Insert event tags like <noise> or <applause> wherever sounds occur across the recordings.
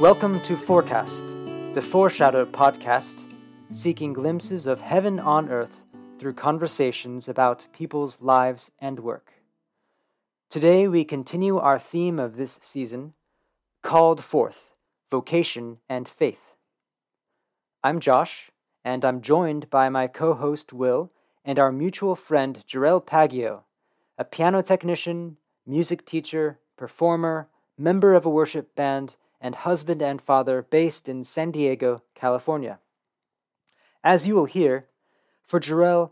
Welcome to Forecast, the Foreshadow podcast, seeking glimpses of heaven on earth through conversations about people's lives and work. Today we continue our theme of this season, Called Forth Vocation and Faith. I'm Josh, and I'm joined by my co host Will and our mutual friend Jarell Paggio, a piano technician, music teacher, performer, member of a worship band, and husband and father based in San Diego, California. As you will hear, for Jarell,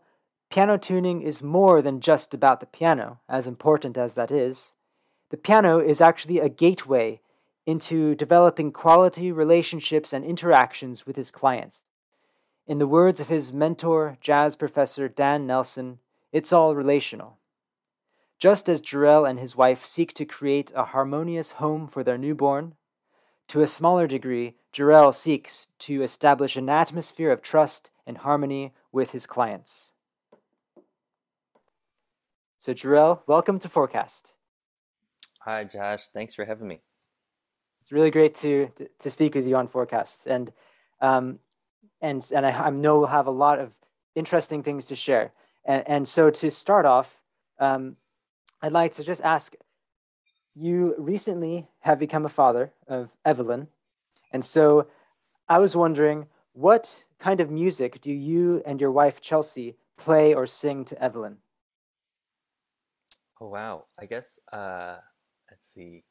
piano tuning is more than just about the piano, as important as that is. The piano is actually a gateway into developing quality relationships and interactions with his clients. In the words of his mentor, jazz professor Dan Nelson, it's all relational. Just as Jarell and his wife seek to create a harmonious home for their newborn, to a smaller degree, Jarell seeks to establish an atmosphere of trust and harmony with his clients. So, Jarell, welcome to Forecast. Hi, Josh. Thanks for having me. It's really great to to speak with you on Forecast, and um, and and I, I know we'll have a lot of interesting things to share. And, and so, to start off, um, I'd like to just ask you recently have become a father of Evelyn. And so I was wondering what kind of music do you and your wife Chelsea play or sing to Evelyn? Oh wow. I guess uh let's see.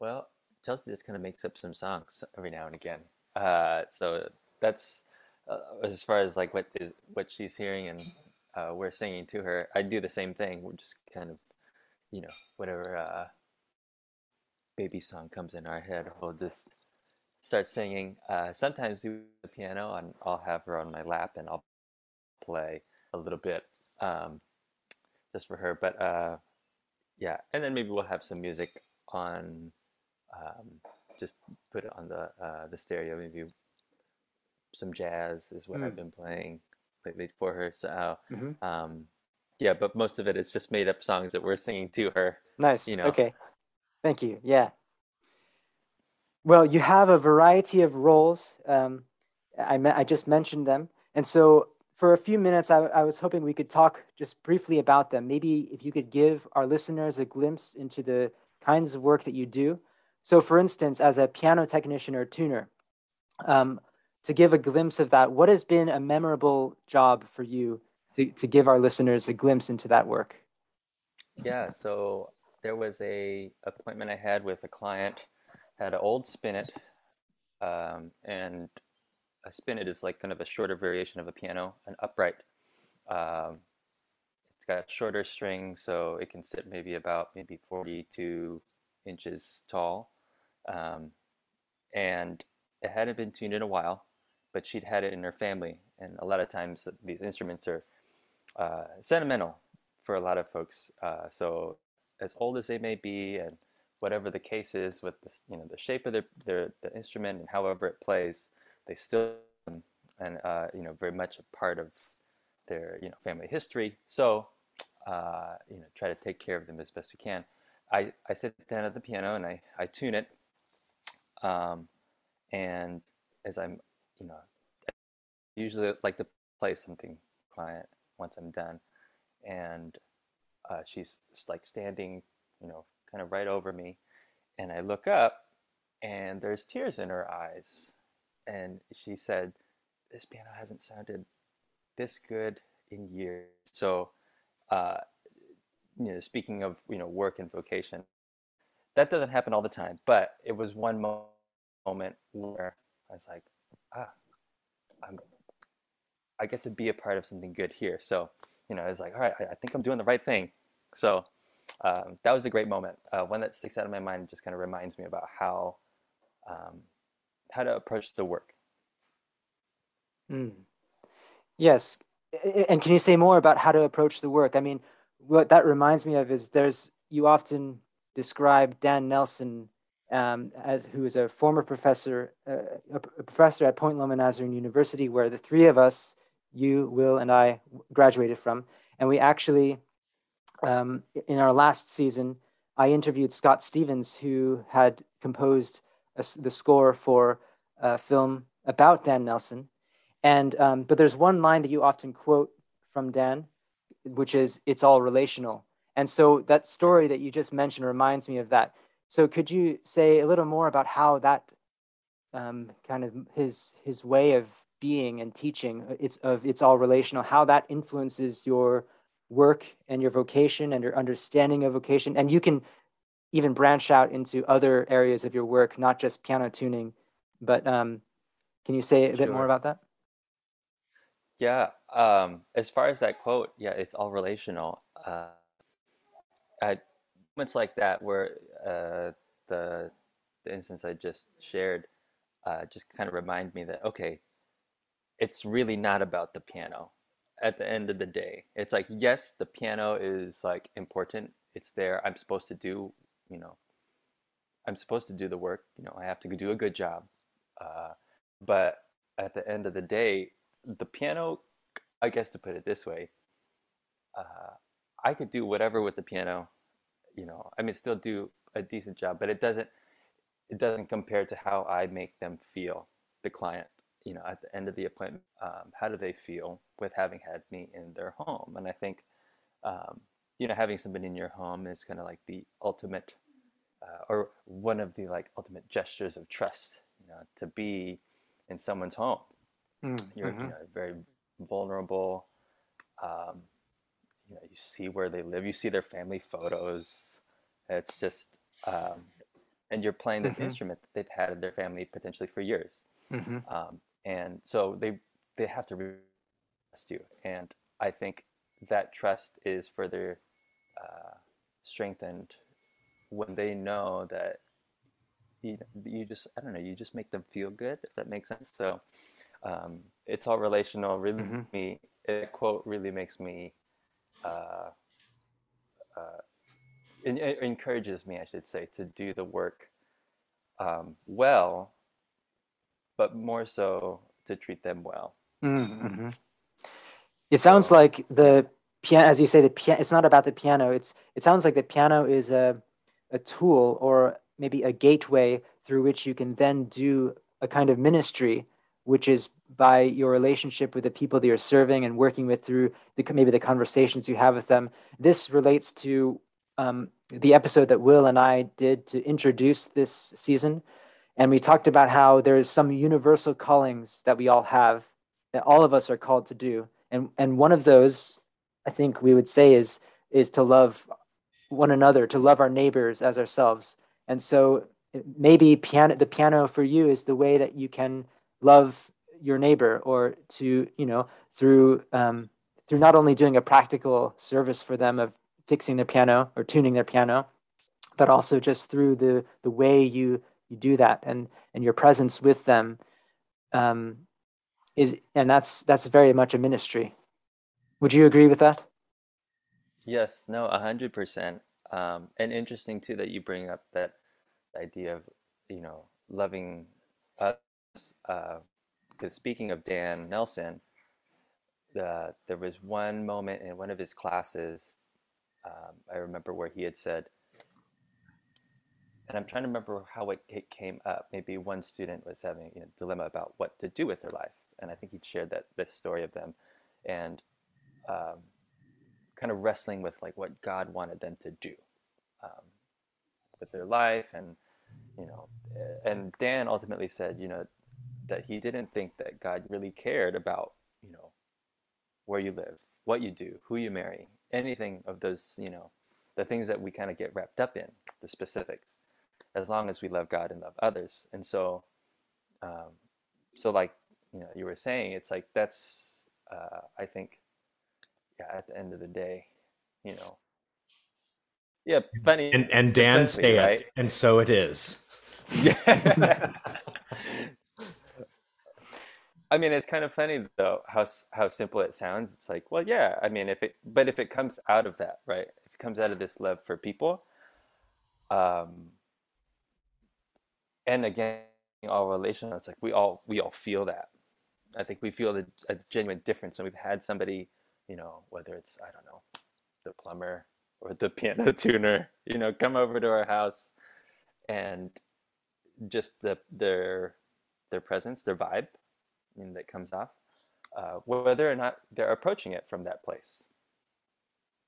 Well, Chelsea just kind of makes up some songs every now and again. Uh so that's uh, as far as like what is what she's hearing and uh, we're singing to her. I do the same thing. We're just kind of you know, whatever uh, baby song comes in our head, we'll just start singing. Uh, sometimes do the piano, and I'll have her on my lap, and I'll play a little bit um, just for her. But uh, yeah, and then maybe we'll have some music on. Um, just put it on the uh, the stereo. Maybe some jazz is what mm. I've been playing lately for her. So mm-hmm. um, yeah, but most of it is just made up songs that we're singing to her. Nice. You know. Okay. Thank you. Yeah. Well, you have a variety of roles. Um, I, me- I just mentioned them. And so for a few minutes, I, I was hoping we could talk just briefly about them. Maybe if you could give our listeners a glimpse into the kinds of work that you do. So, for instance, as a piano technician or tuner, um, to give a glimpse of that, what has been a memorable job for you to, to give our listeners a glimpse into that work? Yeah, so there was a appointment I had with a client, had an old spinet, um, and a spinet is like kind of a shorter variation of a piano, an upright. Um, it's got shorter strings, so it can sit maybe about maybe 42 inches tall. Um, and it hadn't been tuned in a while, but she'd had it in her family. And a lot of times these instruments are uh, sentimental for a lot of folks. Uh, so as old as they may be, and whatever the case is with the you know the shape of their, their the instrument and however it plays, they still and uh, you know very much a part of their you know family history. So uh, you know try to take care of them as best we can. I, I sit down at the piano and I, I tune it. Um, and as I'm, you know, I usually like to play something client once I'm done. And uh, she's like standing, you know, kind of right over me. And I look up and there's tears in her eyes. And she said, This piano hasn't sounded this good in years. So, uh, you know, speaking of, you know, work and vocation, that doesn't happen all the time. But it was one moment where I was like, ah, I'm I get to be a part of something good here. So, you know, it's like, all right, I, I think I'm doing the right thing. So um, that was a great moment. Uh, one that sticks out in my mind just kind of reminds me about how um, how to approach the work. Mm. Yes, and can you say more about how to approach the work? I mean, what that reminds me of is there's you often describe Dan Nelson um, as who is a former professor, uh, a professor at Point Loma Nazarene University, where the three of us you, Will, and I graduated from. And we actually, um, in our last season, I interviewed Scott Stevens, who had composed a, the score for a film about Dan Nelson. And um, but there's one line that you often quote from Dan, which is "It's all relational." And so that story that you just mentioned reminds me of that. So could you say a little more about how that um, kind of his his way of being and teaching it's of it's all relational, how that influences your work and your vocation and your understanding of vocation, and you can even branch out into other areas of your work, not just piano tuning. But um, can you say a bit more about that? Yeah. Um, as far as that quote, yeah, it's all relational. Uh, at moments like that, where uh, the the instance I just shared, uh, just kind of remind me that okay, it's really not about the piano. At the end of the day, it's like yes, the piano is like important. It's there. I'm supposed to do you know, I'm supposed to do the work. You know, I have to do a good job. Uh, but at the end of the day, the piano, I guess to put it this way, uh, I could do whatever with the piano. You know, I mean, still do a decent job, but it doesn't. It doesn't compare to how I make them feel, the client. You know, at the end of the appointment, um, how do they feel with having had me in their home? And I think um, you know having somebody in your home is kind of like the ultimate uh, or one of the like ultimate gestures of trust you know to be in someone's home mm, you're mm-hmm. you know, very vulnerable um, you know you see where they live you see their family photos it's just um, and you're playing this mm-hmm. instrument that they've had in their family potentially for years mm-hmm. um, and so they they have to trust you and i think that trust is further uh, strengthened when they know that you, you just I don't know you just make them feel good if that makes sense. So um, it's all relational. Really, mm-hmm. me that quote really makes me uh, uh, it, it encourages me, I should say, to do the work um, well, but more so to treat them well. Mm-hmm. It sounds so, like the piano, as you say, the piano. It's not about the piano. It's it sounds like the piano is a a tool or maybe a gateway through which you can then do a kind of ministry, which is by your relationship with the people that you're serving and working with through the, maybe the conversations you have with them. This relates to um, the episode that Will and I did to introduce this season. And we talked about how there's some universal callings that we all have, that all of us are called to do. And, and one of those I think we would say is is to love one another, to love our neighbors as ourselves. And so maybe piano the piano for you is the way that you can love your neighbor or to you know through um, through not only doing a practical service for them of fixing their piano or tuning their piano but also just through the the way you you do that and and your presence with them um, is and that's that's very much a ministry would you agree with that? Yes, no, a hundred percent. Um, and interesting too that you bring up that idea of you know loving us. Because uh, speaking of Dan Nelson, uh, there was one moment in one of his classes. Um, I remember where he had said, and I'm trying to remember how it, it came up. Maybe one student was having a you know, dilemma about what to do with their life, and I think he shared that this story of them, and um, kind of wrestling with like what God wanted them to do um, with their life, and you know, and Dan ultimately said, you know, that he didn't think that God really cared about you know where you live, what you do, who you marry, anything of those, you know, the things that we kind of get wrapped up in, the specifics, as long as we love God and love others. And so, um, so like you know, you were saying, it's like that's uh, I think yeah, at the end of the day, you know. Yeah, funny. And, and Dan saith, right? and so it is. Yeah. <laughs> I mean, it's kind of funny though how how simple it sounds. It's like, well, yeah. I mean, if it, but if it comes out of that, right? If it comes out of this love for people, um, and again, all relational, it's like we all we all feel that. I think we feel the, a genuine difference when we've had somebody you know, whether it's, I don't know, the plumber or the <laughs> piano tuner, you know, come over to our house and just the their their presence, their vibe, and that comes off, uh, whether or not they're approaching it from that place.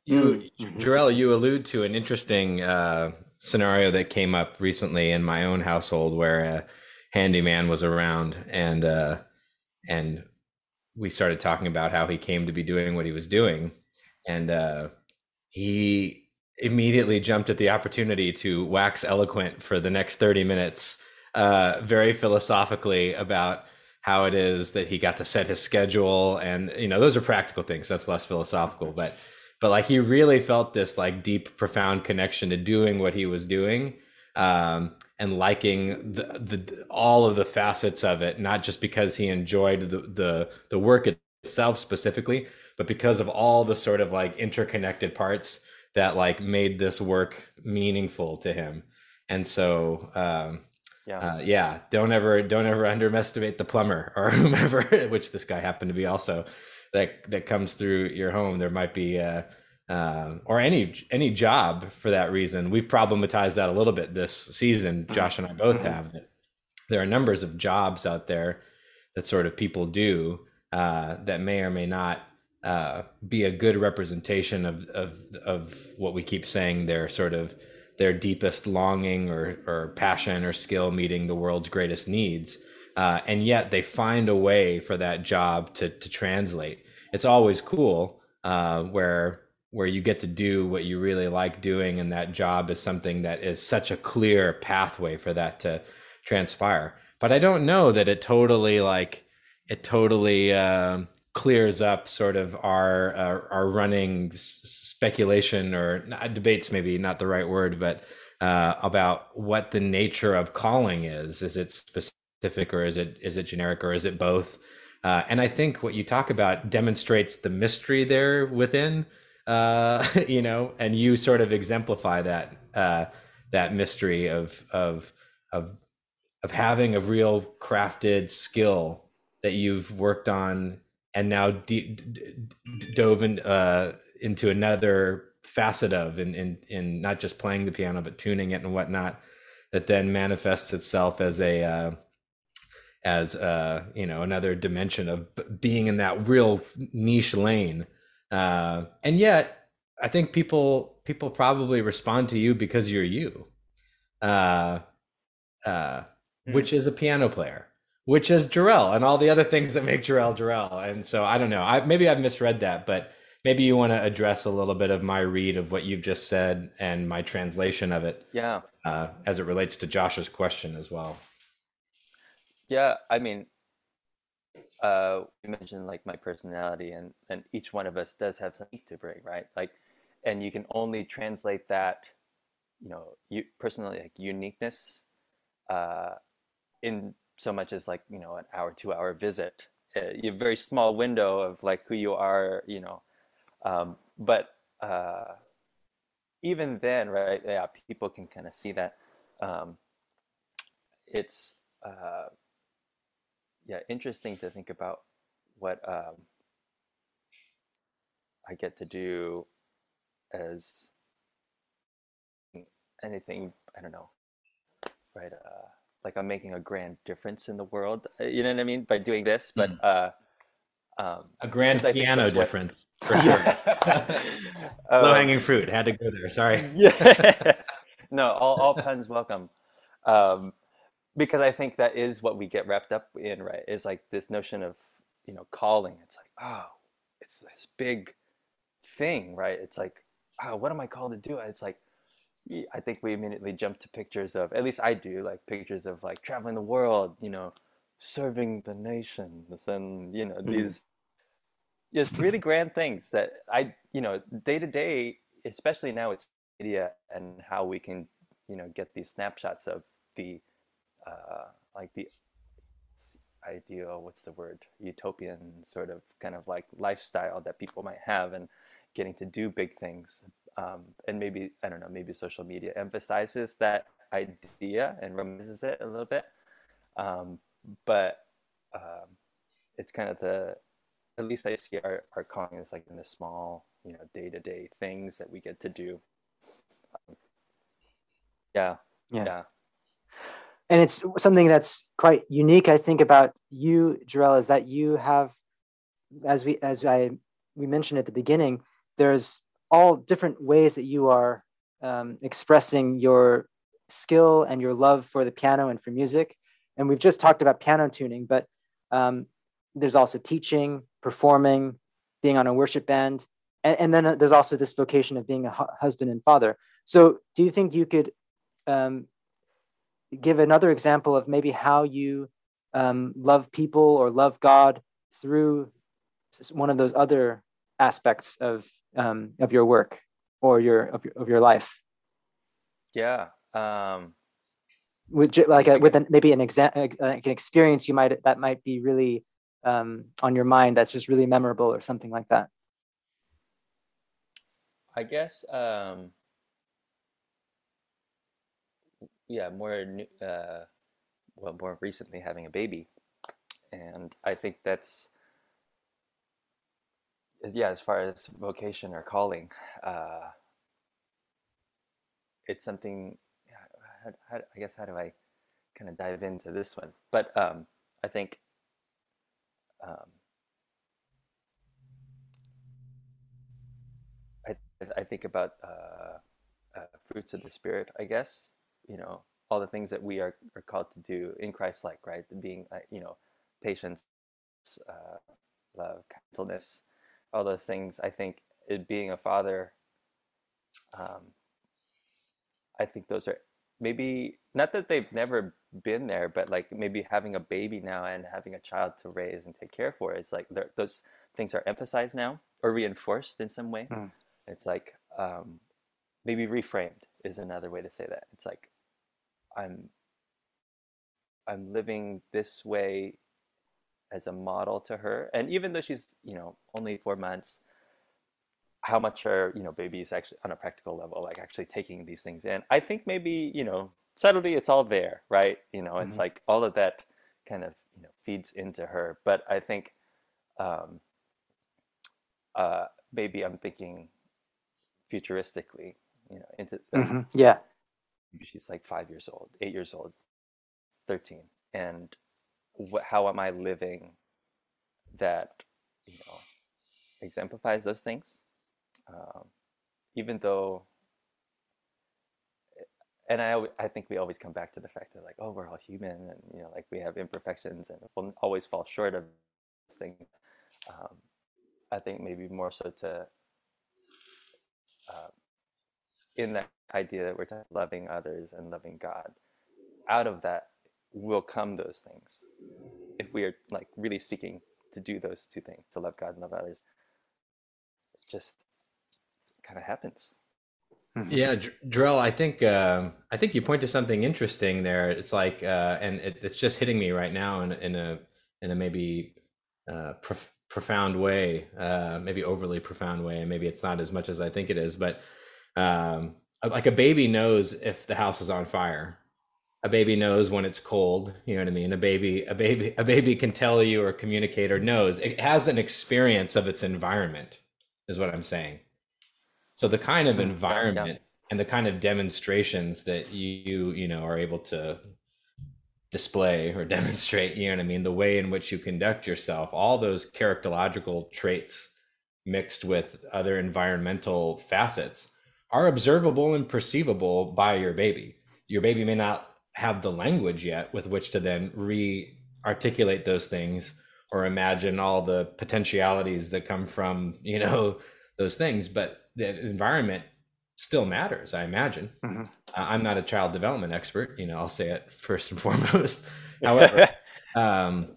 You, mm-hmm. Jarrell, you allude to an interesting uh, scenario that came up recently in my own household where a handyman was around and uh, and we started talking about how he came to be doing what he was doing, and uh, he immediately jumped at the opportunity to wax eloquent for the next 30 minutes uh, very philosophically about how it is that he got to set his schedule. And you know those are practical things. That's less philosophical but but like he really felt this like deep profound connection to doing what he was doing um, and liking the, the all of the facets of it not just because he enjoyed the the, the work itself specifically but because of all the sort of like interconnected parts that like made this work meaningful to him. And so um, yeah. uh, yeah don't ever don't ever underestimate the plumber or <laughs> whomever which this guy happened to be also that that comes through your home there might be uh, uh, or any any job for that reason we've problematized that a little bit this season mm-hmm. josh and i both mm-hmm. have that there are numbers of jobs out there that sort of people do uh, that may or may not uh, be a good representation of, of of what we keep saying their sort of their deepest longing or or passion or skill meeting the world's greatest needs, uh, and yet they find a way for that job to to translate. It's always cool uh, where where you get to do what you really like doing, and that job is something that is such a clear pathway for that to transpire. But I don't know that it totally like it totally. Uh, clears up sort of our our, our running speculation or debates maybe not the right word but uh, about what the nature of calling is is it specific or is it is it generic or is it both? Uh, and i think what you talk about demonstrates the mystery there within uh, <laughs> you know and you sort of exemplify that uh, that mystery of of of of having a real crafted skill that you've worked on and now d- d- dove in, uh, into another facet of in, in in not just playing the piano but tuning it and whatnot that then manifests itself as a uh, as uh, you know another dimension of being in that real niche lane uh, and yet i think people people probably respond to you because you're you uh, uh, mm. which is a piano player which is Jarrell and all the other things that make Jarrell Jarrell. And so I don't know. I maybe I've misread that, but maybe you want to address a little bit of my read of what you've just said and my translation of it. Yeah. Uh, as it relates to Josh's question as well. Yeah, I mean, uh, you mentioned like my personality, and and each one of us does have something to bring, right? Like, and you can only translate that, you know, you personally like uniqueness, uh, in so much as like you know an hour two hour visit a, a very small window of like who you are you know um, but uh, even then right yeah people can kind of see that um, it's uh, yeah interesting to think about what um, i get to do as anything i don't know right uh, like I'm making a grand difference in the world. Uh, you know what I mean by doing this, but mm. uh, um, a grand piano difference what... for sure. <laughs> Low hanging <laughs> um, fruit had to go there. Sorry. <laughs> yeah. no, all, all puns welcome. Um, because I think that is what we get wrapped up in, right? Is like this notion of you know calling. It's like oh, it's this big thing, right? It's like oh, what am I called to do? It's like I think we immediately jump to pictures of, at least I do, like pictures of like traveling the world, you know, serving the nations and, you know, mm-hmm. these just really grand things that I, you know, day to day, especially now it's media and how we can, you know, get these snapshots of the, uh, like the ideal, what's the word, utopian sort of kind of like lifestyle that people might have and getting to do big things um, and maybe I don't know, maybe social media emphasizes that idea and romanticizes it a little bit, um, but um, it's kind of the at least I see our, our calling is like in the small, you know, day to day things that we get to do. Um, yeah, yeah, yeah. And it's something that's quite unique, I think, about you, Jarrell, is that you have, as we as I we mentioned at the beginning, there's all different ways that you are um, expressing your skill and your love for the piano and for music. And we've just talked about piano tuning, but um, there's also teaching, performing, being on a worship band, and, and then uh, there's also this vocation of being a hu- husband and father. So, do you think you could um, give another example of maybe how you um, love people or love God through one of those other aspects of um, of your work or your of your, of your life? Yeah. Um, with like a, with an, maybe an exam like an experience you might that might be really um, on your mind that's just really memorable or something like that. I guess um, yeah, more uh, well, more recently having a baby, and I think that's yeah, as far as vocation or calling, uh, it's something. Yeah, I guess how do I kind of dive into this one? But um, I think um, I I think about uh, uh, fruits of the spirit. I guess you know all the things that we are, are called to do in Christ like right being uh, you know patience uh, love gentleness all those things. I think it being a father um, I think those are maybe not that they've never been there but like maybe having a baby now and having a child to raise and take care for is like those things are emphasized now or reinforced in some way. Mm. it's like um, maybe reframed is another way to say that. It's like I'm I'm living this way as a model to her. And even though she's, you know, only four months, how much are, you know, babies actually on a practical level, like actually taking these things in? I think maybe, you know, subtly it's all there, right? You know, mm-hmm. it's like all of that kind of, you know, feeds into her. But I think um, uh, maybe I'm thinking futuristically, you know, into mm-hmm. yeah she's like five years old, eight years old, 13. And how am I living that, you know, exemplifies those things? Um, even though, and I, I think we always come back to the fact that like, oh, we're all human and, you know, like we have imperfections and we'll always fall short of this thing. Um, I think maybe more so to, uh, in that idea that we're loving others and loving God, out of that will come those things. If we are like really seeking to do those two things, to love God and love others, it just kind of happens. Mm-hmm. Yeah, Jarrell, I think um, I think you point to something interesting there. It's like, uh, and it, it's just hitting me right now in, in a in a maybe uh, prof- profound way, uh, maybe overly profound way, and maybe it's not as much as I think it is. But um, like a baby knows if the house is on fire. A baby knows when it's cold you know what i mean? A baby a baby a baby can tell you or communicate or knows. It has an experience of its environment is what i'm saying. So the kind of mm, environment yeah. and the kind of demonstrations that you you know are able to display or <laughs> demonstrate you know what i mean? The way in which you conduct yourself all those characterological traits mixed with other environmental facets are observable and perceivable by your baby. Your baby may not have the language yet with which to then re articulate those things or imagine all the potentialities that come from, you know, <laughs> those things, but the environment still matters, I imagine. Mm-hmm. Uh, I'm not a child development expert, you know, I'll say it first and <laughs> foremost. however, <laughs> um,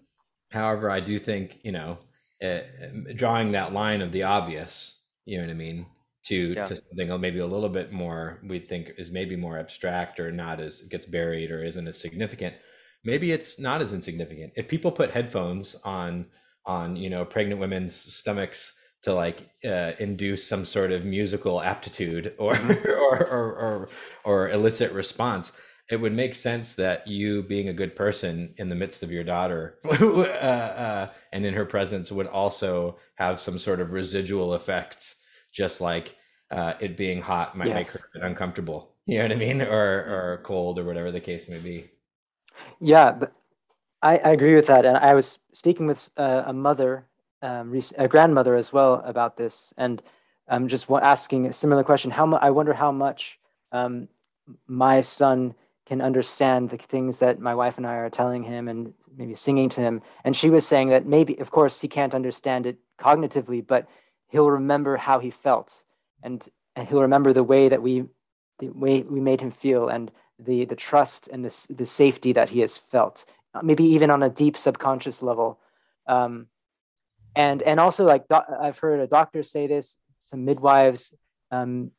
however, I do think, you know, uh, drawing that line of the obvious, you know what I mean? To yeah. to something maybe a little bit more we think is maybe more abstract or not as gets buried or isn't as significant maybe it's not as insignificant if people put headphones on on you know pregnant women's stomachs to like uh, induce some sort of musical aptitude <laughs> or, mm-hmm. or, or or or elicit response it would make sense that you being a good person in the midst of your daughter <laughs> uh, uh, and in her presence would also have some sort of residual effects just like uh, it being hot might yes. make her uncomfortable. You know what I mean, <laughs> or or cold or whatever the case may be. Yeah, I, I agree with that. And I was speaking with uh, a mother, um, a grandmother as well about this, and I'm just asking a similar question. How mu- I wonder how much um, my son can understand the things that my wife and I are telling him and maybe singing to him. And she was saying that maybe, of course, he can't understand it cognitively, but he'll remember how he felt, and, and he'll remember the way that we, the way we made him feel, and the the trust and the the safety that he has felt, maybe even on a deep subconscious level. Um, and and also like I've heard a doctor say this, some midwives, um,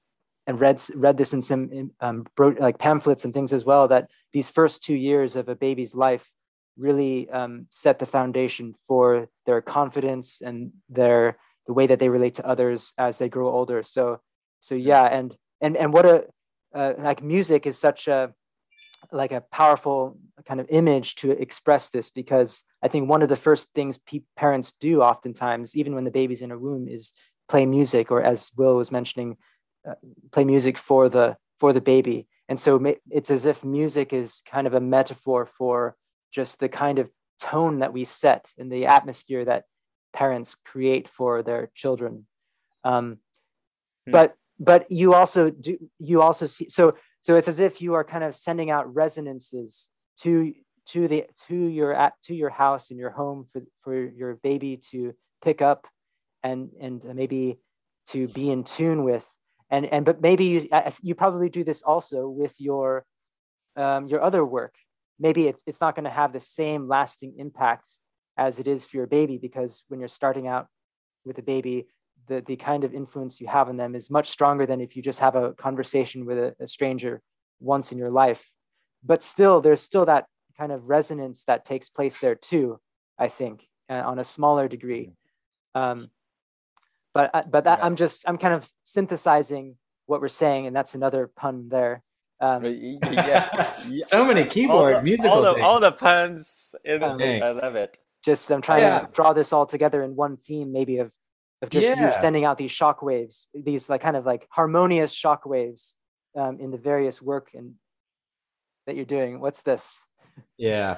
and read read this in some um, like pamphlets and things as well that these first two years of a baby's life really um, set the foundation for their confidence and their the way that they relate to others as they grow older. So so yeah, and and and what a uh, like music is such a like a powerful kind of image to express this because I think one of the first things pe- parents do oftentimes, even when the baby's in a womb, is play music, or as Will was mentioning, uh, play music for the for the baby. And so it's as if music is kind of a metaphor for just the kind of tone that we set and the atmosphere that parents create for their children. Um, hmm. But but you also do you also see so so it's as if you are kind of sending out resonances to to the to your at to your house and your home for for your baby to pick up and and maybe to be in tune with and and but maybe you you probably do this also with your um, your other work maybe it's, it's not going to have the same lasting impact as it is for your baby because when you're starting out with a baby the, the kind of influence you have on them is much stronger than if you just have a conversation with a, a stranger once in your life but still there's still that kind of resonance that takes place there too i think uh, on a smaller degree um, but uh, but that, yeah. i'm just i'm kind of synthesizing what we're saying and that's another pun there um, yes. <laughs> so many keyboard all the, musical all the, all the puns in the um, thing. i love it just i'm trying yeah. to draw this all together in one theme maybe of of just yeah. you sending out these shock waves these like kind of like harmonious shock waves um, in the various work and that you're doing what's this yeah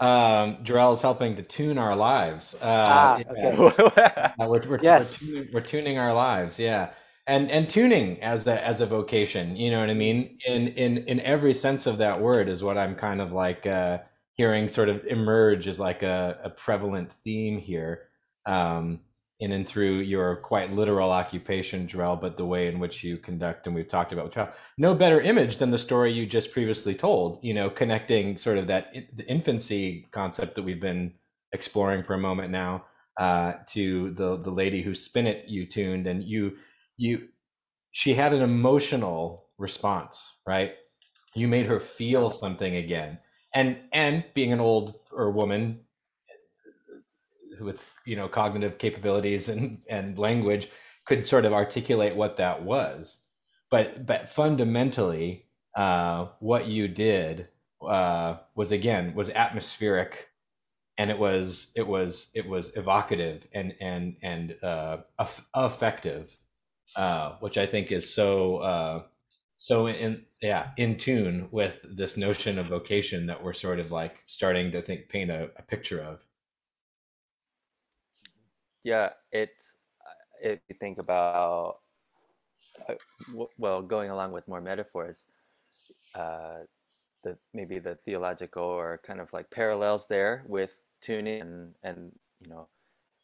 um, Jarrell is helping to tune our lives. Uh, ah, okay. <laughs> we're, we're, yes. we're, tuning, we're tuning our lives. Yeah. And, and tuning as a, as a vocation, you know what I mean? In, in, in every sense of that word is what I'm kind of like, uh, hearing sort of emerge as like a, a prevalent theme here. Um, in and through your quite literal occupation, Jarrell, but the way in which you conduct, and we've talked about child. No better image than the story you just previously told. You know, connecting sort of that the infancy concept that we've been exploring for a moment now uh, to the the lady who spinet you tuned, and you you she had an emotional response, right? You made her feel something again, and and being an old or woman with you know cognitive capabilities and and language could sort of articulate what that was. But but fundamentally uh, what you did uh, was again was atmospheric and it was it was it was evocative and and and uh, effective uh, which i think is so uh, so in yeah in tune with this notion of vocation that we're sort of like starting to think paint a, a picture of yeah, it's uh, if you think about uh, well, going along with more metaphors, uh, the maybe the theological or kind of like parallels there with tuning and and you know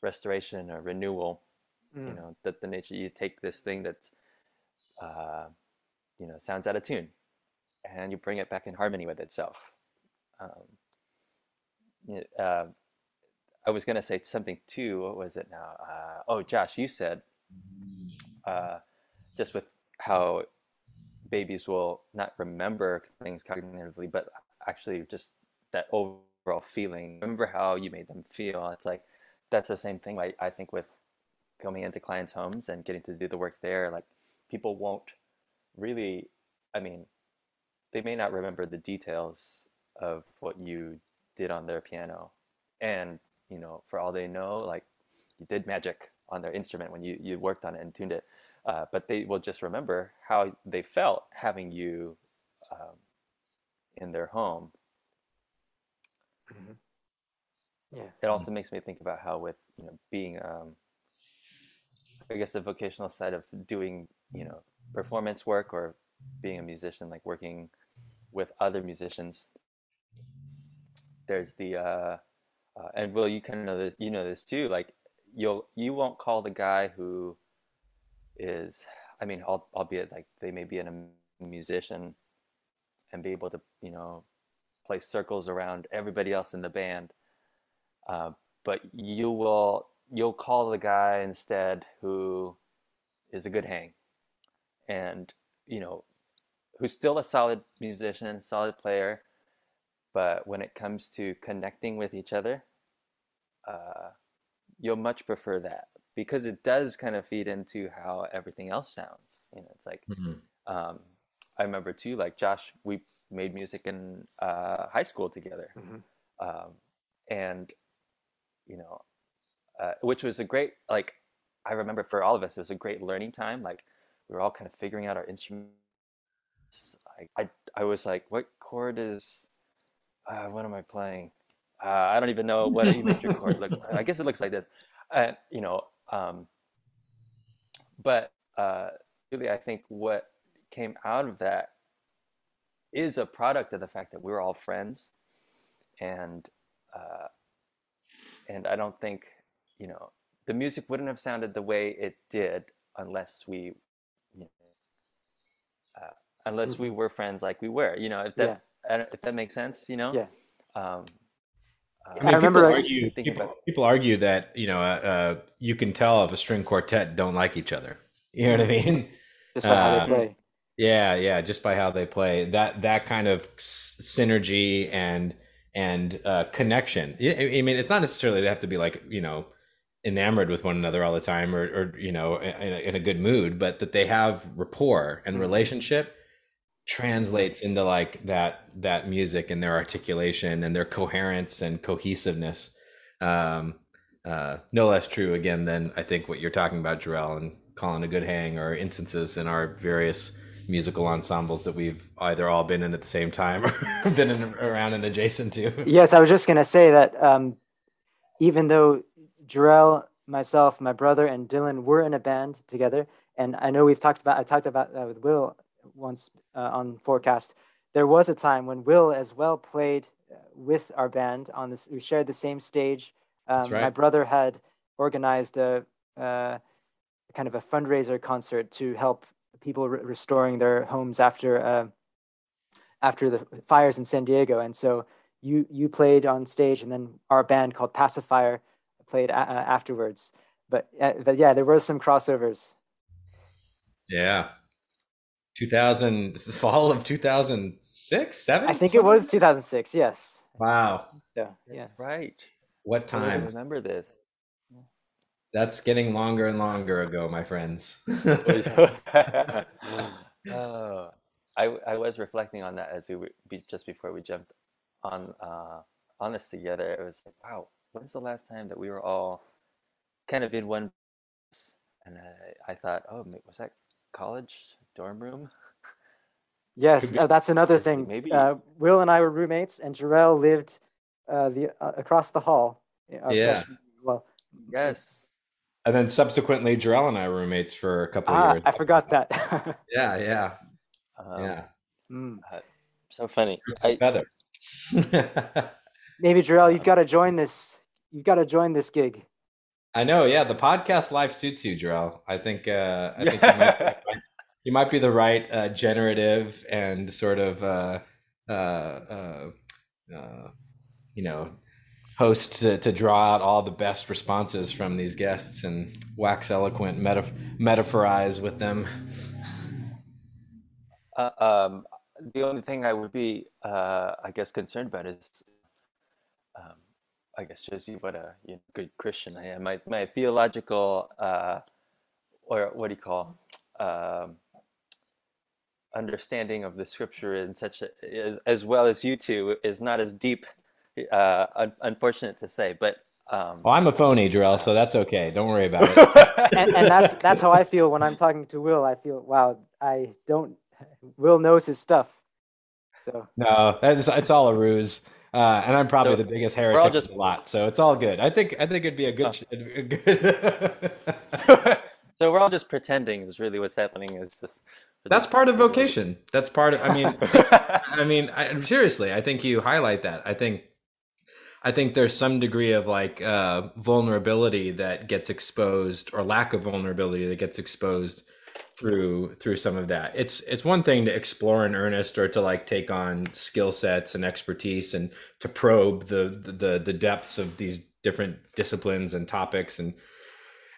restoration or renewal. Mm. You know that the nature you take this thing that's uh, you know sounds out of tune, and you bring it back in harmony with itself. Um, uh, I was going to say something too. What was it now? Uh, oh, Josh, you said uh, just with how babies will not remember things cognitively, but actually just that overall feeling. Remember how you made them feel. It's like that's the same thing. I, I think with coming into clients' homes and getting to do the work there, like people won't really. I mean, they may not remember the details of what you did on their piano, and you know, for all they know, like you did magic on their instrument when you, you worked on it and tuned it. Uh, but they will just remember how they felt having you um, in their home. Mm-hmm. Yeah. It also makes me think about how with you know being um, I guess the vocational side of doing you know performance work or being a musician, like working with other musicians. There's the uh, uh, and Will, you kind of know this. You know this too. Like you'll you won't call the guy who is I mean, albeit like they may be a musician and be able to, you know, play circles around everybody else in the band. Uh, but you will you'll call the guy instead who is a good hang, and you know, who's still a solid musician, solid player, but when it comes to connecting with each other, uh, you'll much prefer that because it does kind of feed into how everything else sounds. You know, it's like mm-hmm. um, I remember too, like Josh, we made music in uh, high school together, mm-hmm. um, and you know, uh, which was a great like. I remember for all of us, it was a great learning time. Like we were all kind of figuring out our instruments. I I, I was like, what chord is? Uh, what am I playing? Uh, I don't even know what a major chord looks. Like. I guess it looks like this. And you know, um, but uh, really, I think what came out of that is a product of the fact that we were all friends, and uh, and I don't think you know the music wouldn't have sounded the way it did unless we uh, unless we mm-hmm. were friends like we were. You know, if that yeah. if that makes sense. You know. Yeah. Um, uh, I, mean, I remember people argue, people, people, argue that you know uh, uh, you can tell if a string quartet don't like each other. You know what I mean? Just by how they uh, play. Yeah, yeah, just by how they play. That that kind of synergy and and uh, connection. I, I mean, it's not necessarily they have to be like you know enamored with one another all the time or, or you know in a, in a good mood, but that they have rapport and mm-hmm. relationship translates into like that that music and their articulation and their coherence and cohesiveness. Um uh no less true again than i think what you're talking about Jarrell and calling a good hang or instances in our various musical ensembles that we've either all been in at the same time <laughs> or been in, around and adjacent to. Yes i was just going to say that um even though Jarrell myself my brother and dylan were in a band together. And i know we've talked about i talked about that with will once uh, on forecast. There was a time when will as well played uh, with our band on this we shared the same stage. Um, right. my brother had organized a, uh, kind of a fundraiser concert to help people re- restoring their homes after uh, after the fires in san diego. And so you you played on stage and then our band called pacifier played a- afterwards. But, uh, but yeah there were some crossovers. Yeah. 2000 fall of 2006 7 i think it was 2006 yes. Wow. Yeah yeah. right. What time? I remember this. That's getting longer and longer ago my friends. Uh, <laughs> <laughs> I, I was reflecting on that as we were, just before we jumped on uh, on this together. It was like wow when's the last time that we were all kind of in one place? and I, I thought oh was that college dorm room. <laughs> Yes, uh, that's another thing. Maybe uh, Will and I were roommates, and Jarrell lived uh, the uh, across the hall. Uh, yeah. Well, yes. And then subsequently, Jarrell and I were roommates for a couple ah, of years. I forgot that. <laughs> yeah, yeah, um, yeah. Mm. so funny. I, feather. <laughs> Maybe Jarrell, you've got to join this. You've got to join this gig. I know. Yeah, the podcast life suits you, Jarrell. I think. Uh, I think you might, <laughs> you might be the right uh, generative and sort of uh, uh, uh, uh you know host to, to, draw out all the best responses from these guests and wax eloquent metaf- metaphorize with them uh, um, the only thing i would be i guess concerned about is i guess just what a you know, good christian i am my, my theological or what do you call um, understanding of the scripture in such a, as, as well as you two is not as deep uh, un- unfortunate to say but um, well, I'm a phony, Jarrell, so that's okay. Don't worry about it. <laughs> and, and, that's that's how I feel when I'm talking to Will. I feel, wow, I don't. Will knows his stuff. So no, it's it's all a ruse. Uh, and I'm probably so the biggest heretic just, a lot, so it's all good. I think I think it'd be a good. A good so we're all just pretending. Is really what's happening. Is just that's part of vocation. That's part of. I mean, <laughs> I mean, I, seriously, I think you highlight that. I think, I think there's some degree of like uh, vulnerability that gets exposed, or lack of vulnerability that gets exposed through through some of that. It's it's one thing to explore in earnest or to like take on skill sets and expertise and to probe the the the depths of these different disciplines and topics and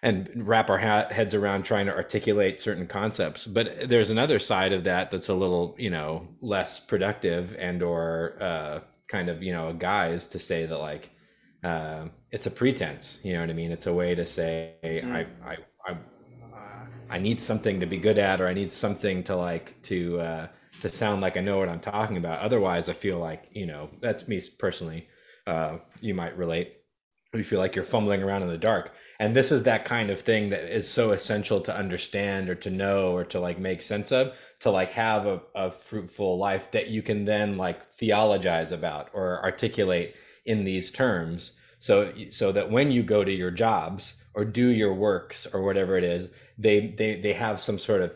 and wrap our ha- heads around trying to articulate certain concepts but there's another side of that that's a little you know less productive and or uh, kind of you know a guise to say that like uh, it's a pretense you know what i mean it's a way to say mm. I, I i I need something to be good at, or I need something to like to uh, to sound like I know what I'm talking about. Otherwise, I feel like you know that's me personally. Uh, you might relate. You feel like you're fumbling around in the dark, and this is that kind of thing that is so essential to understand, or to know, or to like make sense of, to like have a, a fruitful life that you can then like theologize about or articulate in these terms. So so that when you go to your jobs or do your works or whatever it is they they they have some sort of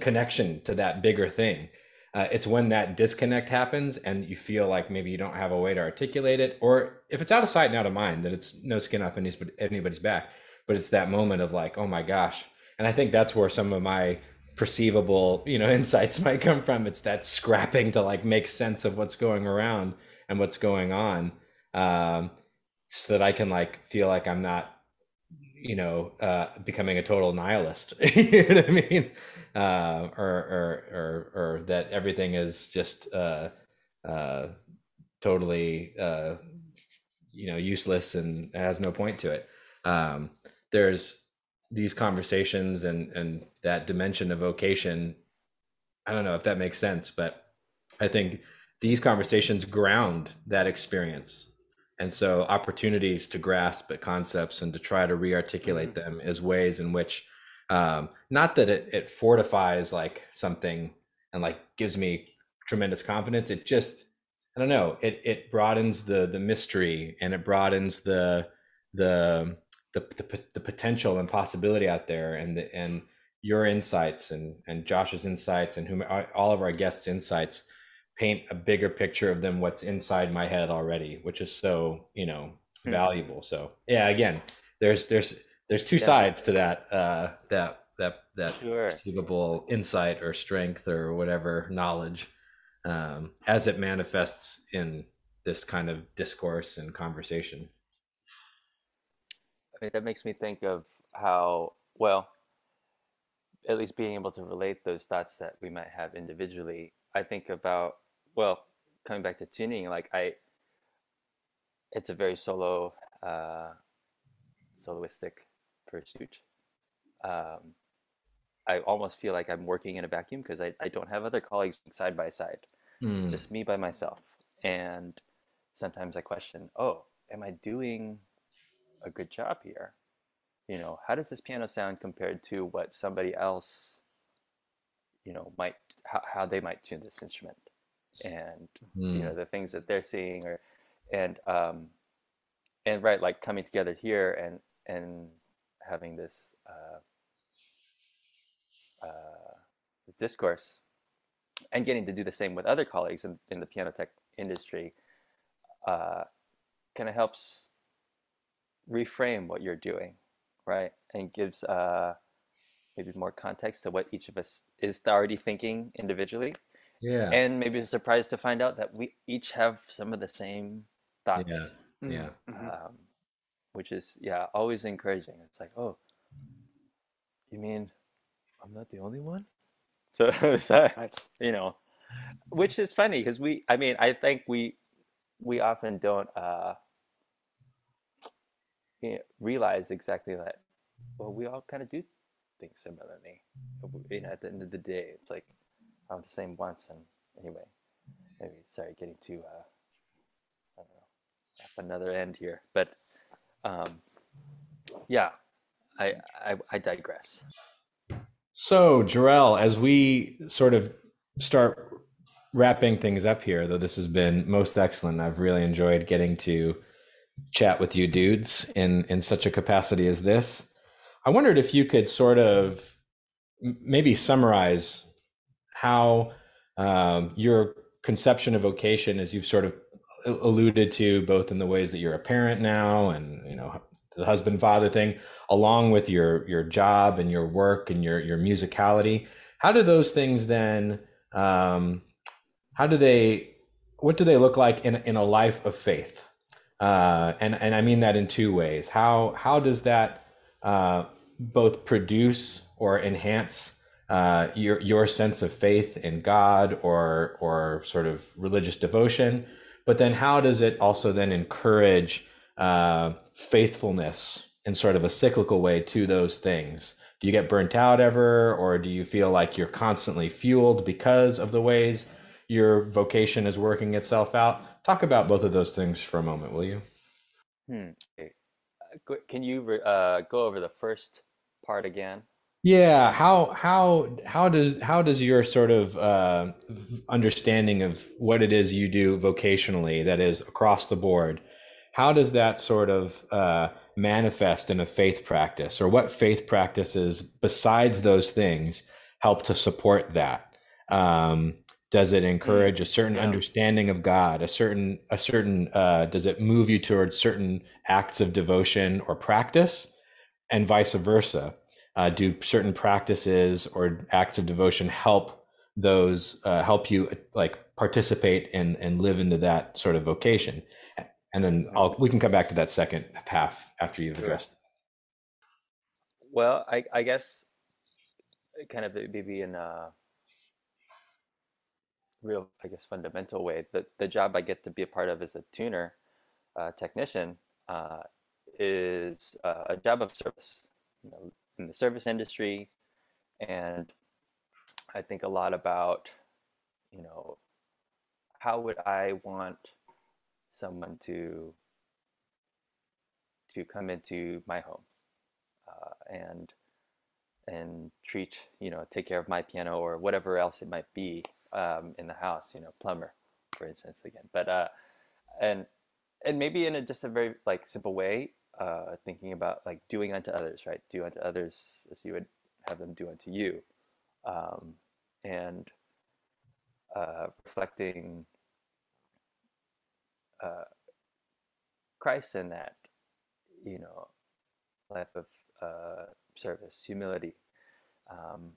connection to that bigger thing. Uh, it's when that disconnect happens and you feel like maybe you don't have a way to articulate it or if it's out of sight and out of mind that it's no skin off anybody's back but it's that moment of like oh my gosh. And i think that's where some of my perceivable you know <laughs> insights might come from. It's that scrapping to like make sense of what's going around and what's going on um, so that i can like feel like i'm not you know, uh, becoming a total nihilist. <laughs> you know what I mean? Uh, or, or, or, or that everything is just uh, uh, totally, uh, you know, useless and has no point to it. Um, there's these conversations and and that dimension of vocation. I don't know if that makes sense, but I think these conversations ground that experience and so opportunities to grasp at concepts and to try to re-articulate mm-hmm. them is ways in which um, not that it, it fortifies like something and like gives me tremendous confidence it just i don't know it it broadens the the mystery and it broadens the the the, the, the potential and possibility out there and the, and your insights and and josh's insights and whom all of our guests insights paint a bigger picture of them what's inside my head already which is so you know hmm. valuable so yeah again there's there's there's two yeah. sides to that uh that that that sure. achievable insight or strength or whatever knowledge um as it manifests in this kind of discourse and conversation I mean, that makes me think of how well at least being able to relate those thoughts that we might have individually i think about well, coming back to tuning, like I, it's a very solo, uh, soloistic pursuit. Um, I almost feel like I'm working in a vacuum because I, I don't have other colleagues side by side. Mm. Just me by myself. And sometimes I question, oh, am I doing a good job here? You know, how does this piano sound compared to what somebody else, you know, might, how, how they might tune this instrument? And mm. you know hmm. the things that they're seeing or and um and right like coming together here and and having this uh, uh, this discourse and getting to do the same with other colleagues in, in the piano tech industry uh, kind of helps reframe what you're doing right and gives uh, maybe more context to what each of us is already thinking individually yeah. And maybe surprised to find out that we each have some of the same thoughts. Yeah. Yeah. Mm-hmm. Um, which is, yeah, always encouraging. It's like, oh, you mean I'm not the only one? <laughs> So, so you know, which is funny because we, I mean, I think we, we often don't uh, you know, realize exactly that. Well, we all kind of do things similarly. You know, at the end of the day, it's like of the same once. And anyway, maybe sorry, getting to uh, I don't know, another end here, but um, yeah, I, I I digress. So, Jarrell, as we sort of start wrapping things up here, though this has been most excellent. I've really enjoyed getting to chat with you dudes in in such a capacity as this. I wondered if you could sort of maybe summarize how um, your conception of vocation, as you've sort of alluded to, both in the ways that you're a parent now, and you know the husband father thing, along with your your job and your work and your your musicality. How do those things then? Um, how do they? What do they look like in in a life of faith? Uh, and and I mean that in two ways. How how does that uh, both produce or enhance uh, your your sense of faith in God or or sort of religious devotion? But then how does it also then encourage uh, faithfulness in sort of a cyclical way to those things? Do you get burnt out ever, or do you feel like you're constantly fueled because of the ways your vocation is working itself out? Talk about both of those things for a moment, will you? Hmm. Uh, can you uh, go over the first part again? Yeah. How how how does how does your sort of uh, understanding of what it is you do vocationally, that is across the board, how does that sort of uh, manifest in a faith practice, or what faith practices besides those things help to support that? Um, does it encourage a certain yeah. understanding of God, a certain a certain uh, does it move you towards certain acts of devotion or practice, and vice versa? Uh, do certain practices or acts of devotion help those uh, help you like participate and and live into that sort of vocation? and then I'll we can come back to that second half after you've addressed. Well, I I guess kind of maybe in a real I guess fundamental way the the job I get to be a part of as a tuner uh, technician uh, is uh, a job of service you know, in the service industry and I think a lot about you know how would I want someone to to come into my home uh, and and treat you know take care of my piano or whatever else it might be um, in the house you know plumber for instance again. But uh and and maybe in a just a very like simple way uh thinking about like doing unto others right? Do unto others as you would have them do unto you. Um and uh reflecting uh, Christ in that, you know, life of uh, service, humility, um,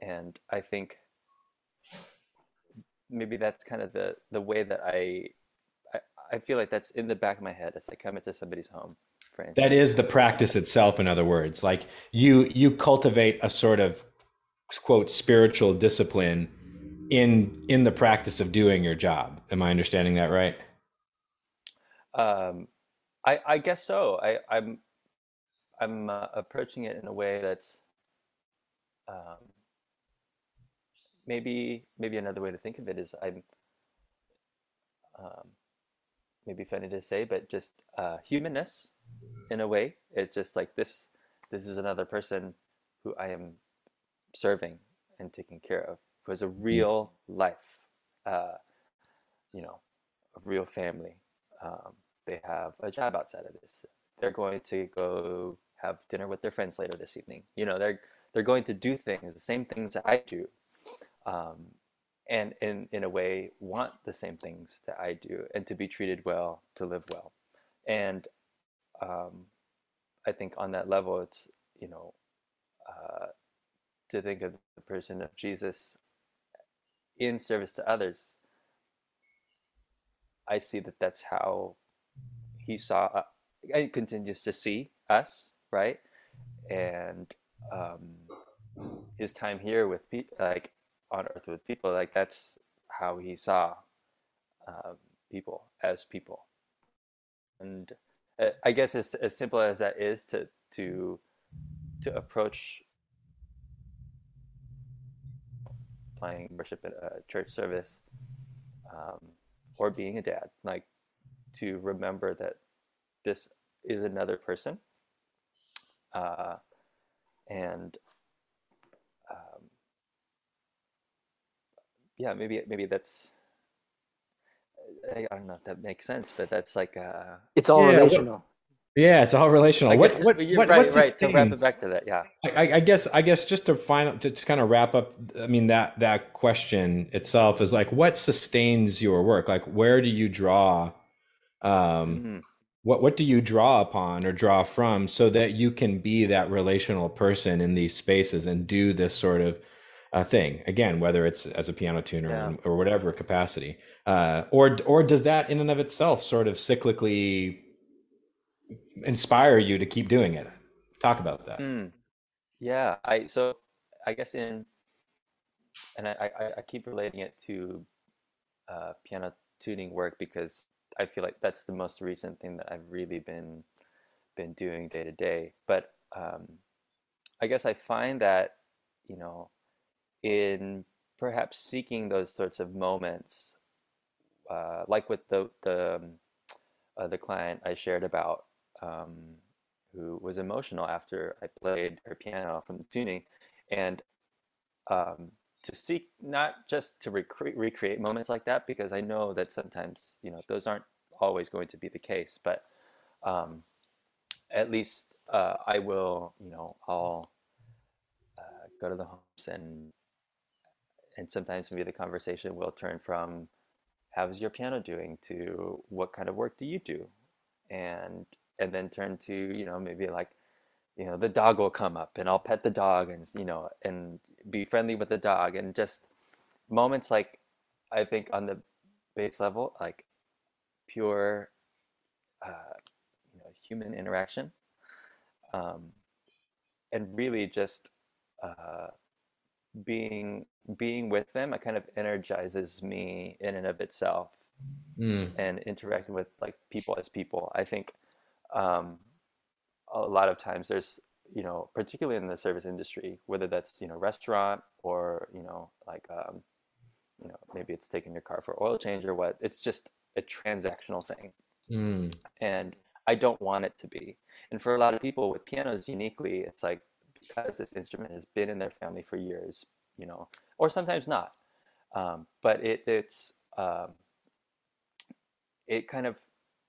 and I think maybe that's kind of the the way that I, I, feel like that's in the back of my head as I come into somebody's home. That is the practice itself. In other words, like you you cultivate a sort of quote spiritual discipline in in the practice of doing your job. Am I understanding that right? Um, I, I guess so. I, I'm I'm uh, approaching it in a way that's um, maybe maybe another way to think of it is I'm um, maybe funny to say, but just uh, humanness in a way. It's just like this. This is another person who I am serving and taking care of, who has a mm. real life, uh, you know, a real family, um, they have a job outside of this. They're going to go have dinner with their friends later this evening. You know, they're they're going to do things, the same things that I do, um, and in in a way want the same things that I do, and to be treated well, to live well, and um, I think on that level, it's you know uh, to think of the person of Jesus in service to others I see that that's how he saw uh, and continues to see us, right? And um, his time here with like on earth with people, like that's how he saw um, people as people. And uh, I guess as, as simple as that is to to to approach playing worship at a church service um, or being a dad. Like to remember that this is another person. Uh, and um, yeah, maybe maybe that's I, I don't know if that makes sense, but that's like uh, it's all Yeah, what- relational. Yeah, it's all relational. I What, what, what- right, what's the right. To wrap it back to that, yeah. I, I guess I guess just to final to, to kind of wrap up, I mean that that question itself is like what sustains your work? Like where do you draw um Mhm. what what do you draw upon or draw from so that you can be that relational person in these spaces and do this sort of uh, thing again whether it's as a piano tuner Yeah. or, or whatever capacity uh, or or does that in and of itself sort of cyclically inspire you to keep doing it talk about that Mm. Yeah, I so I guess in and I, I, I keep relating it to uh, piano tuning work because I feel like that's the most recent thing that I've really been been doing day to day. But um, I guess I find that you know in perhaps seeking those sorts of moments, uh, like with the the um, uh, the client I shared about. Um, who was emotional after I played her piano from the tuning, and um, to seek not just to recre- recreate moments like that because I know that sometimes you know those aren't always going to be the case, but um, at least uh, I will you know I'll uh, go to the homes and and sometimes maybe the conversation will turn from how's your piano doing? to what kind of work do you do? and and then turn to you know maybe like you know the dog will come up and I'll pet the dog and you know and be friendly with the dog and just moments like I think on the base level like pure uh, you know human interaction um, and really just uh, being being with them it kind of energizes me in and of itself Mm. and interacting with like people as people. I think um, a lot of times there's you know particularly in the service industry, whether that's you know restaurant or you know like um, you know maybe it's taking your car for oil change or what. It's just a transactional thing, Mm. and I don't want it to be. And for a lot of people with pianos, uniquely, it's like because this instrument has been in their family for years, you know, or sometimes not. Um, but it it's um, it kind of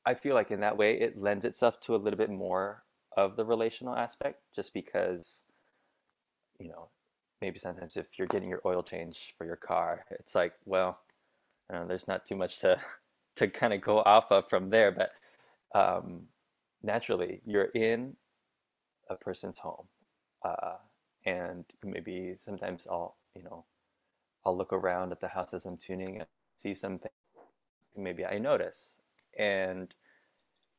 I feel like in that way it lends itself to a little bit more of the relational aspect, just because you know maybe sometimes if you're getting your oil change for your car, it's like well, know, there's not too much to <laughs> to kind of go off of from there, but um, naturally you're in a person's home, uh, and maybe sometimes I'll you know I'll look around at the house as I'm tuning and see something maybe I notice, and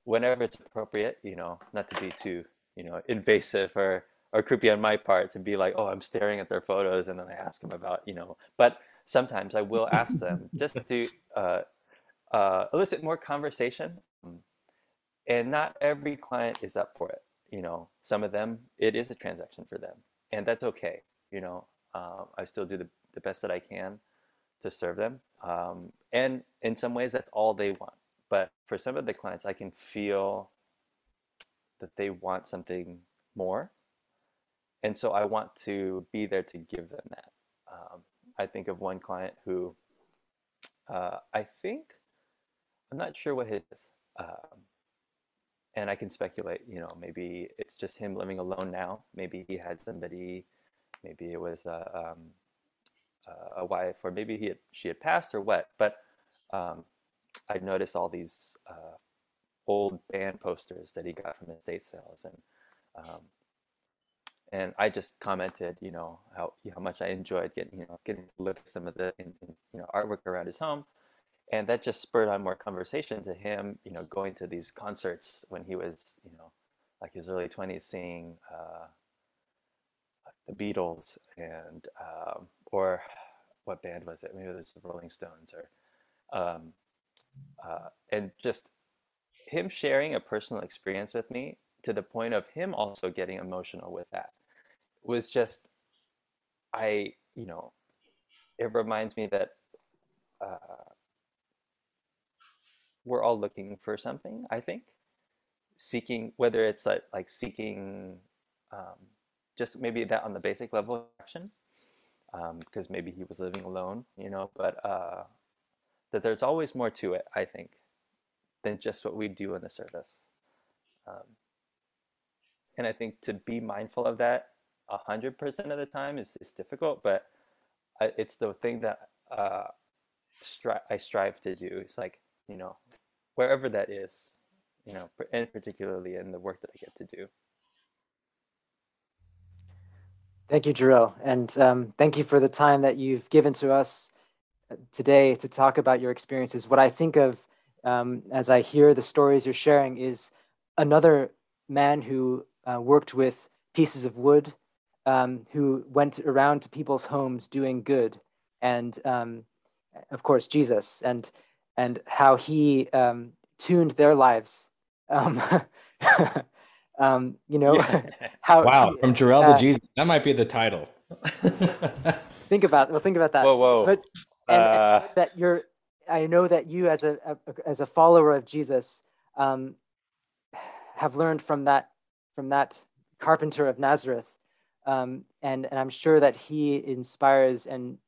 whenever it's appropriate, you know, not to be too you know invasive or or creepy on my part to be like, oh, I'm staring at their photos, and then I ask them about you know, but sometimes I will ask them <laughs> just to uh, uh, elicit more conversation. And not every client is up for it. You know, some of them, it is a transaction for them, and that's okay. You know, um, I still do the, the best that I can to serve them. Um, and in some ways, that's all they want. But for some of the clients, I can feel that they want something more. And so I want to be there to give them that. Um, I think of one client who uh, I think, I'm not sure what his is. Um, and I can speculate, you know, maybe it's just him living alone now. Maybe he had somebody, maybe it was a, um, uh, a wife, or maybe he had, she had passed or what. But um, I noticed all these uh, old band posters that he got from estate sales, and um, and I just commented, you know, how how much I enjoyed getting, you know, getting to live some of the you know artwork around his home, and that just spurred on more conversation to him, you know, going to these concerts when he was, you know, like his early twenties, seeing uh, the Beatles and um, or what band was it? Maybe it was the Rolling Stones or um, uh, and just him sharing a personal experience with me to the point of him also getting emotional with that was just I you know it reminds me that uh, we're all looking for something I think seeking whether it's like, like seeking um, just maybe that on the basic level of action because um, maybe he was living alone, you know. But uh, that there's always more to it, I think, than just what we do in the service. Um, and I think to be mindful of that a hundred percent of the time is, is difficult, but I, it's the thing that uh, stri- I strive to do. It's like you know, wherever that is, you know, and particularly in the work that I get to do. Thank you, Jarrell, and um, thank you for the time that you've given to us uh, today to talk about your experiences. What I think of um, as I hear the stories you're sharing is another man who uh, worked with pieces of wood, um, who went around to people's homes doing good, and um, of course Jesus, and and how he um, tuned their lives. Um, <laughs> um, you know yeah. <laughs> how wow from Jarrell uh, to Jesus that might be the title. <laughs> think about well, think about that. Whoa, whoa! But and, uh... and that you're, I know that you as a, a as a follower of Jesus um, have learned from that from that carpenter of Nazareth, um, and and I'm sure that he inspires and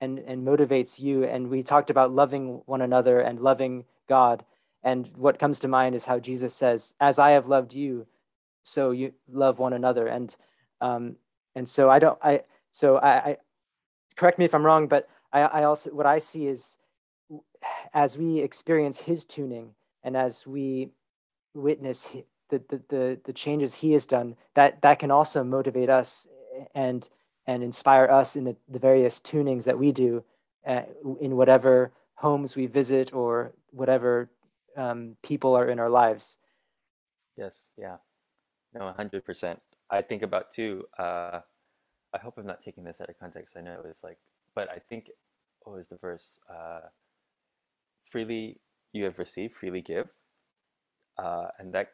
and and motivates you. And we talked about loving one another and loving God. And what comes to mind is how Jesus says, "As I have loved you, so you love one another." And um, and so I don't I so I, I correct me if I'm wrong, but I, I also what I see is as we experience His tuning and as we witness the, the, the, the changes he has done, that, that can also motivate us and, and inspire us in the, the various tunings that we do uh, in whatever homes we visit or whatever um, people are in our lives. Yes, yeah. No, 100%. I think about too, uh, I hope I'm not taking this out of context. I know it was like, but I think, what was the verse? Uh, freely you have received, freely give. Uh, and that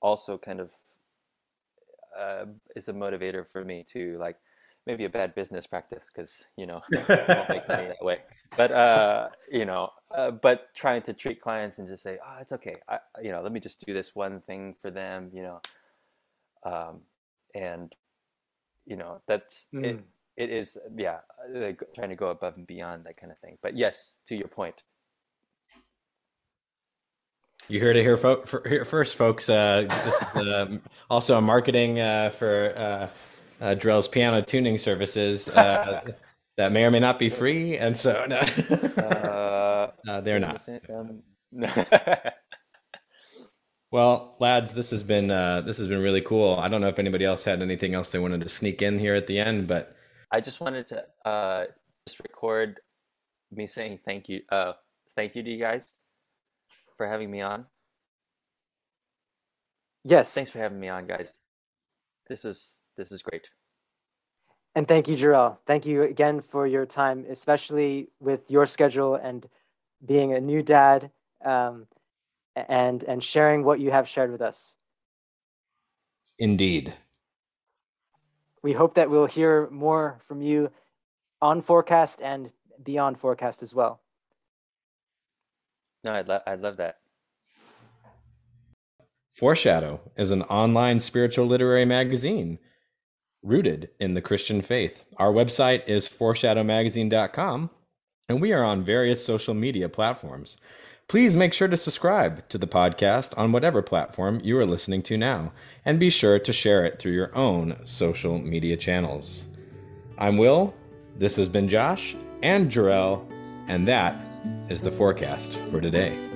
also kind of uh, is a motivator for me to like maybe a bad business practice because you know <laughs> won't make money that way but uh, you know uh, but trying to treat clients and just say oh it's okay I, you know let me just do this one thing for them you know um, and you know that's mm. it it is yeah trying to go above and beyond that kind of thing but yes to your point you heard it here, fo- here first, folks. Uh, this is uh, also a marketing uh, for uh, uh, Jarrell's piano tuning services uh, <laughs> that may or may not be free, and so no, uh, <laughs> they're not. Um, <laughs> well, lads, this has been this has been really cool. I don't know if anybody else had anything else they wanted to sneak in here at the end, but I just wanted to just record me saying thank you. thank you to you guys for having me on. Yes. Thanks for having me on, guys. This is this is great. And thank you, Jarrell. Thank you again for your time, especially with your schedule and being a new dad um, and and sharing what you have shared with us. Indeed. We hope that we'll hear more from you on forecast and beyond forecast as well. No, I'd, lo- I'd love that. Foreshadow is an online spiritual literary magazine rooted in the Christian faith. Our website is foreshadowmagazine.com, and we are on various social media platforms. Please make sure to subscribe to the podcast on whatever platform you are listening to now, and be sure to share it through your own social media channels. I'm Will, this has been Josh and Jarrell, and that is the forecast for today.